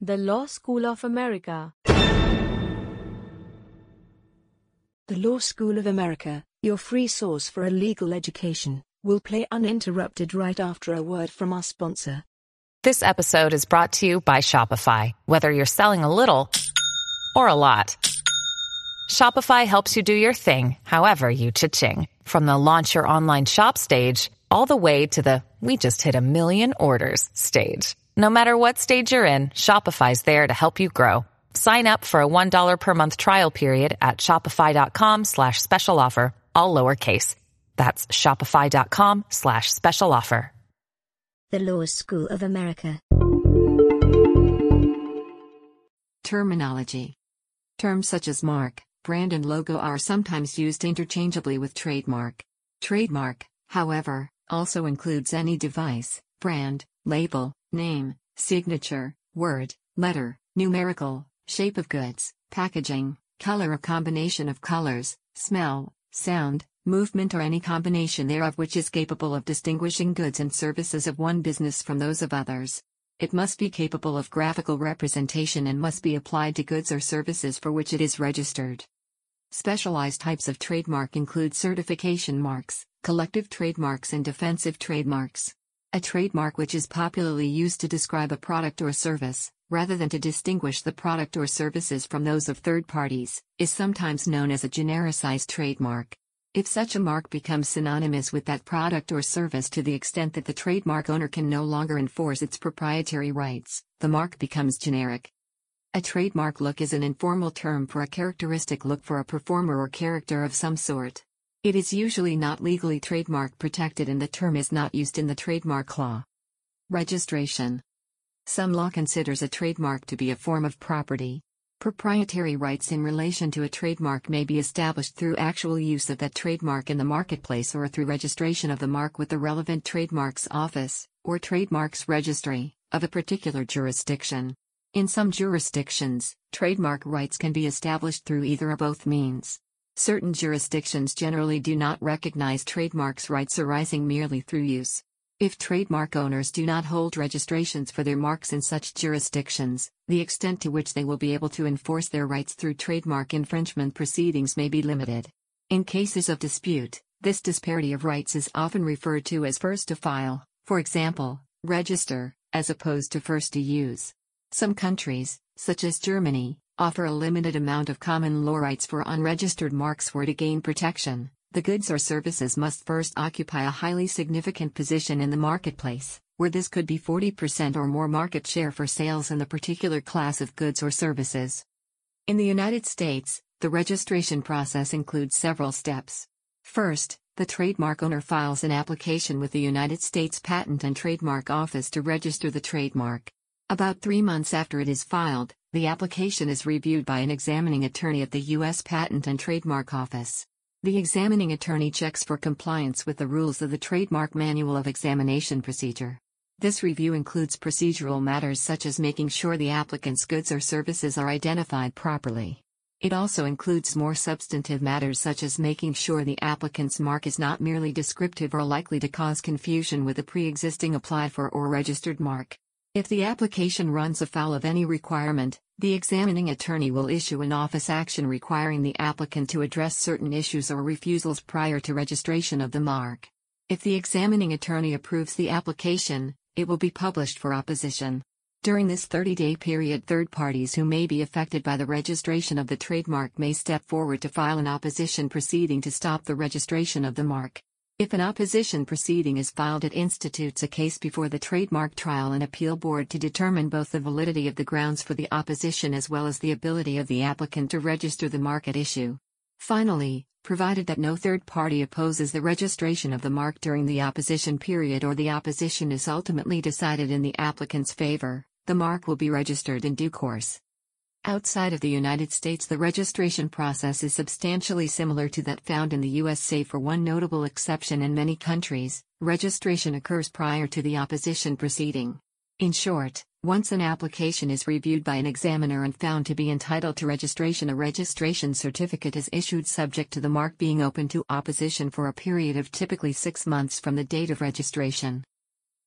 The Law School of America. The Law School of America, your free source for a legal education, will play uninterrupted right after a word from our sponsor. This episode is brought to you by Shopify. Whether you're selling a little or a lot, Shopify helps you do your thing, however you cha-ching. From the launch your online shop stage, all the way to the we just hit a million orders stage. No matter what stage you're in, Shopify's there to help you grow. Sign up for a $1 per month trial period at shopify.com slash special offer, all lowercase. That's shopify.com slash special offer. The Law School of America. Terminology Terms such as mark, brand, and logo are sometimes used interchangeably with trademark. Trademark, however, also includes any device, brand, label, name, signature, word, letter, numerical, shape of goods, packaging, color or combination of colors, smell, sound, movement or any combination thereof which is capable of distinguishing goods and services of one business from those of others. It must be capable of graphical representation and must be applied to goods or services for which it is registered. Specialized types of trademark include certification marks, collective trademarks, and defensive trademarks. A trademark which is popularly used to describe a product or service, rather than to distinguish the product or services from those of third parties, is sometimes known as a genericized trademark. If such a mark becomes synonymous with that product or service to the extent that the trademark owner can no longer enforce its proprietary rights, the mark becomes generic. A trademark look is an informal term for a characteristic look for a performer or character of some sort. It is usually not legally trademark protected and the term is not used in the trademark law. Registration Some law considers a trademark to be a form of property. Proprietary rights in relation to a trademark may be established through actual use of that trademark in the marketplace or through registration of the mark with the relevant trademarks office, or trademarks registry, of a particular jurisdiction. In some jurisdictions, trademark rights can be established through either or both means. Certain jurisdictions generally do not recognize trademarks rights arising merely through use. If trademark owners do not hold registrations for their marks in such jurisdictions, the extent to which they will be able to enforce their rights through trademark infringement proceedings may be limited. In cases of dispute, this disparity of rights is often referred to as first to file, for example, register, as opposed to first to use. Some countries, such as Germany, offer a limited amount of common law rights for unregistered marks where to gain protection the goods or services must first occupy a highly significant position in the marketplace, where this could be 40% or more market share for sales in the particular class of goods or services. In the United States, the registration process includes several steps. First, the trademark owner files an application with the United States Patent and Trademark Office to register the trademark. About three months after it is filed, the application is reviewed by an examining attorney at the U.S. Patent and Trademark Office. The examining attorney checks for compliance with the rules of the Trademark Manual of Examination Procedure. This review includes procedural matters such as making sure the applicant's goods or services are identified properly. It also includes more substantive matters such as making sure the applicant's mark is not merely descriptive or likely to cause confusion with a pre existing applied for or registered mark. If the application runs afoul of any requirement, the examining attorney will issue an office action requiring the applicant to address certain issues or refusals prior to registration of the mark. If the examining attorney approves the application, it will be published for opposition. During this 30 day period, third parties who may be affected by the registration of the trademark may step forward to file an opposition proceeding to stop the registration of the mark. If an opposition proceeding is filed, it institutes a case before the Trademark Trial and Appeal Board to determine both the validity of the grounds for the opposition as well as the ability of the applicant to register the mark at issue. Finally, provided that no third party opposes the registration of the mark during the opposition period or the opposition is ultimately decided in the applicant's favor, the mark will be registered in due course. Outside of the United States, the registration process is substantially similar to that found in the US, save for one notable exception in many countries, registration occurs prior to the opposition proceeding. In short, once an application is reviewed by an examiner and found to be entitled to registration, a registration certificate is issued subject to the mark being open to opposition for a period of typically six months from the date of registration.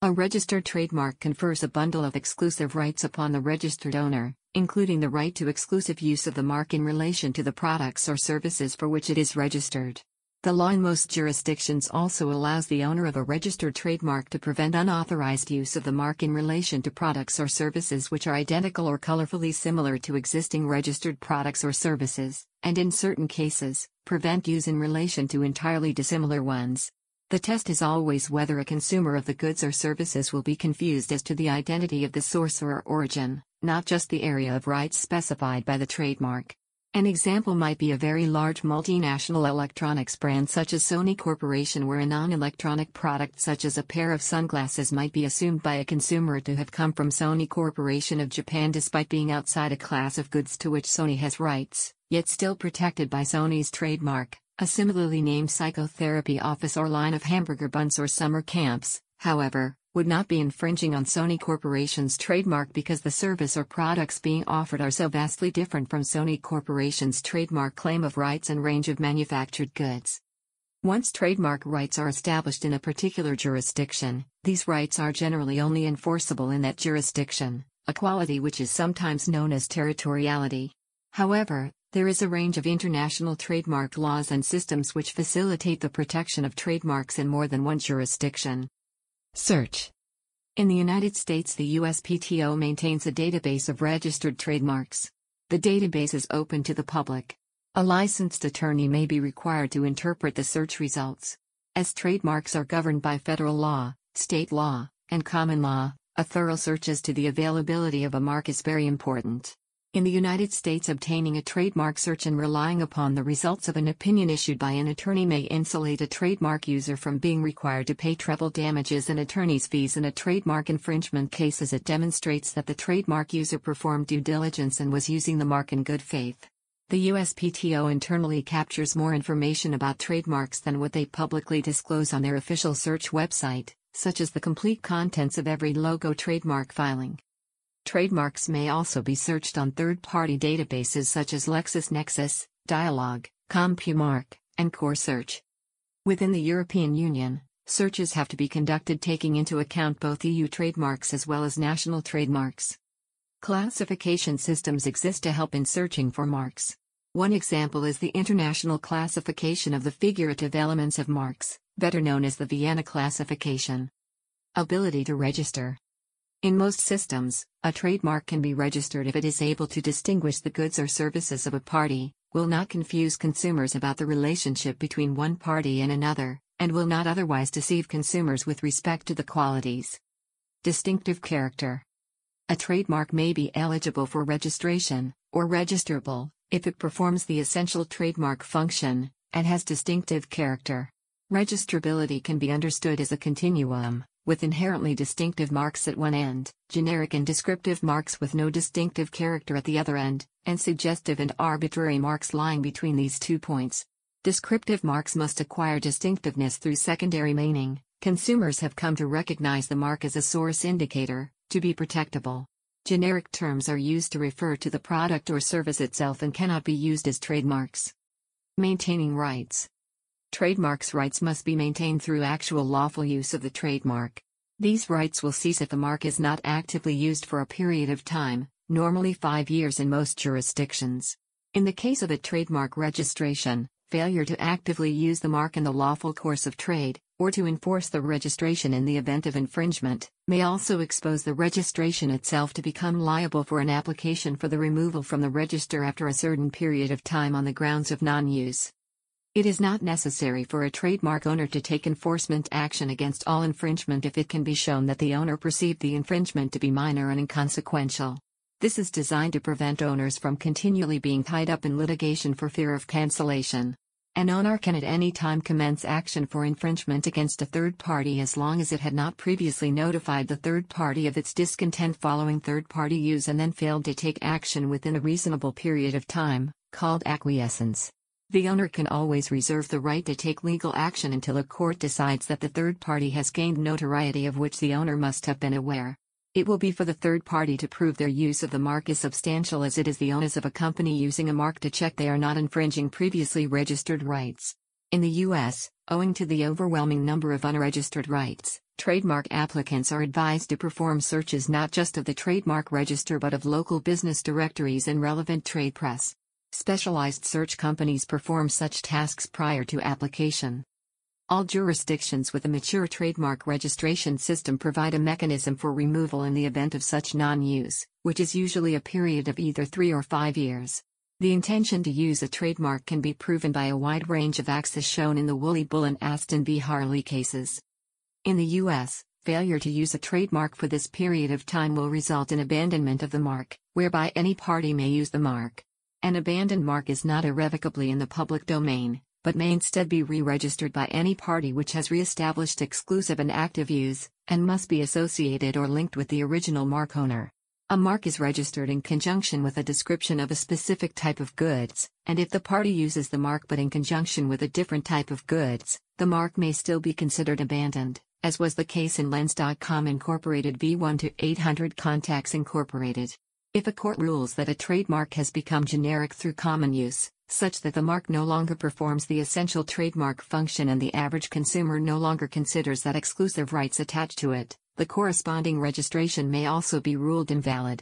A registered trademark confers a bundle of exclusive rights upon the registered owner, including the right to exclusive use of the mark in relation to the products or services for which it is registered. The law in most jurisdictions also allows the owner of a registered trademark to prevent unauthorized use of the mark in relation to products or services which are identical or colorfully similar to existing registered products or services, and in certain cases, prevent use in relation to entirely dissimilar ones. The test is always whether a consumer of the goods or services will be confused as to the identity of the source or origin, not just the area of rights specified by the trademark. An example might be a very large multinational electronics brand such as Sony Corporation, where a non electronic product such as a pair of sunglasses might be assumed by a consumer to have come from Sony Corporation of Japan despite being outside a class of goods to which Sony has rights, yet still protected by Sony's trademark. A similarly named psychotherapy office or line of hamburger buns or summer camps, however, would not be infringing on Sony Corporation's trademark because the service or products being offered are so vastly different from Sony Corporation's trademark claim of rights and range of manufactured goods. Once trademark rights are established in a particular jurisdiction, these rights are generally only enforceable in that jurisdiction, a quality which is sometimes known as territoriality. However, there is a range of international trademark laws and systems which facilitate the protection of trademarks in more than one jurisdiction. Search. In the United States, the USPTO maintains a database of registered trademarks. The database is open to the public. A licensed attorney may be required to interpret the search results. As trademarks are governed by federal law, state law, and common law, a thorough search as to the availability of a mark is very important. In the United States, obtaining a trademark search and relying upon the results of an opinion issued by an attorney may insulate a trademark user from being required to pay treble damages and attorney's fees in a trademark infringement case as it demonstrates that the trademark user performed due diligence and was using the mark in good faith. The USPTO internally captures more information about trademarks than what they publicly disclose on their official search website, such as the complete contents of every logo trademark filing. Trademarks may also be searched on third party databases such as LexisNexis, Dialog, CompuMark, and Corsearch. Within the European Union, searches have to be conducted taking into account both EU trademarks as well as national trademarks. Classification systems exist to help in searching for marks. One example is the International Classification of the Figurative Elements of Marks, better known as the Vienna Classification. Ability to register. In most systems, a trademark can be registered if it is able to distinguish the goods or services of a party, will not confuse consumers about the relationship between one party and another, and will not otherwise deceive consumers with respect to the qualities. Distinctive character. A trademark may be eligible for registration, or registrable, if it performs the essential trademark function, and has distinctive character. Registrability can be understood as a continuum with inherently distinctive marks at one end, generic and descriptive marks with no distinctive character at the other end, and suggestive and arbitrary marks lying between these two points. Descriptive marks must acquire distinctiveness through secondary meaning. Consumers have come to recognize the mark as a source indicator, to be protectable. Generic terms are used to refer to the product or service itself and cannot be used as trademarks. Maintaining rights. Trademarks rights must be maintained through actual lawful use of the trademark. These rights will cease if the mark is not actively used for a period of time, normally five years in most jurisdictions. In the case of a trademark registration, failure to actively use the mark in the lawful course of trade, or to enforce the registration in the event of infringement, may also expose the registration itself to become liable for an application for the removal from the register after a certain period of time on the grounds of non use. It is not necessary for a trademark owner to take enforcement action against all infringement if it can be shown that the owner perceived the infringement to be minor and inconsequential. This is designed to prevent owners from continually being tied up in litigation for fear of cancellation. An owner can at any time commence action for infringement against a third party as long as it had not previously notified the third party of its discontent following third party use and then failed to take action within a reasonable period of time, called acquiescence. The owner can always reserve the right to take legal action until a court decides that the third party has gained notoriety of which the owner must have been aware. It will be for the third party to prove their use of the mark is substantial as it is the onus of a company using a mark to check they are not infringing previously registered rights. In the US, owing to the overwhelming number of unregistered rights, Trademark applicants are advised to perform searches not just of the trademark register but of local business directories and relevant trade press. Specialized search companies perform such tasks prior to application. All jurisdictions with a mature trademark registration system provide a mechanism for removal in the event of such non use, which is usually a period of either three or five years. The intention to use a trademark can be proven by a wide range of acts as shown in the Woolly Bull and Aston v. Harlee cases. In the U.S., failure to use a trademark for this period of time will result in abandonment of the mark, whereby any party may use the mark. An abandoned mark is not irrevocably in the public domain, but may instead be re-registered by any party which has re-established exclusive and active use, and must be associated or linked with the original mark owner. A mark is registered in conjunction with a description of a specific type of goods, and if the party uses the mark but in conjunction with a different type of goods, the mark may still be considered abandoned, as was the case in Lens.com Incorporated v1 to 800 Contacts Incorporated. If a court rules that a trademark has become generic through common use, such that the mark no longer performs the essential trademark function and the average consumer no longer considers that exclusive rights attach to it, the corresponding registration may also be ruled invalid.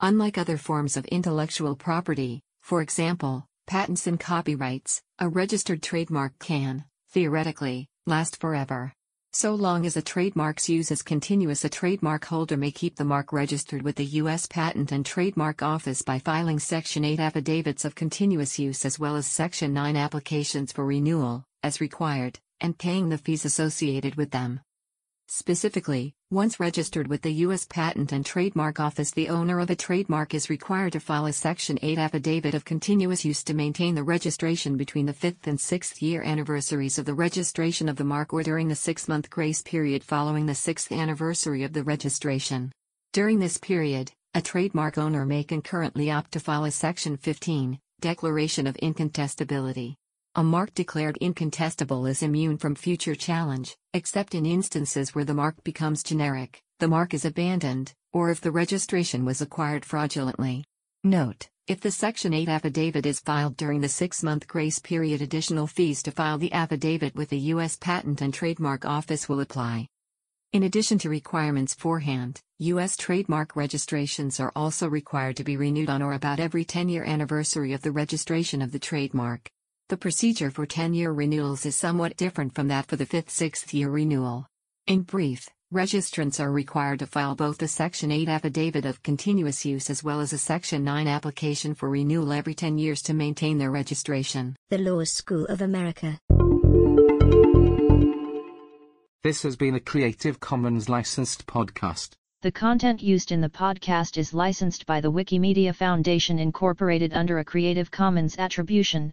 Unlike other forms of intellectual property, for example, patents and copyrights, a registered trademark can, theoretically, last forever. So long as a trademark's use is continuous, a trademark holder may keep the mark registered with the U.S. Patent and Trademark Office by filing Section 8 affidavits of continuous use as well as Section 9 applications for renewal, as required, and paying the fees associated with them. Specifically, once registered with the U.S. Patent and Trademark Office, the owner of a trademark is required to file a Section 8 affidavit of continuous use to maintain the registration between the 5th and 6th year anniversaries of the registration of the mark or during the 6 month grace period following the 6th anniversary of the registration. During this period, a trademark owner may concurrently opt to file a Section 15 Declaration of Incontestability. A mark declared incontestable is immune from future challenge, except in instances where the mark becomes generic, the mark is abandoned, or if the registration was acquired fraudulently. Note, if the Section 8 affidavit is filed during the six month grace period, additional fees to file the affidavit with the U.S. Patent and Trademark Office will apply. In addition to requirements forehand, U.S. trademark registrations are also required to be renewed on or about every 10 year anniversary of the registration of the trademark. The procedure for 10 year renewals is somewhat different from that for the 5th 6th year renewal. In brief, registrants are required to file both a Section 8 affidavit of continuous use as well as a Section 9 application for renewal every 10 years to maintain their registration. The Law School of America. This has been a Creative Commons licensed podcast. The content used in the podcast is licensed by the Wikimedia Foundation Incorporated under a Creative Commons Attribution,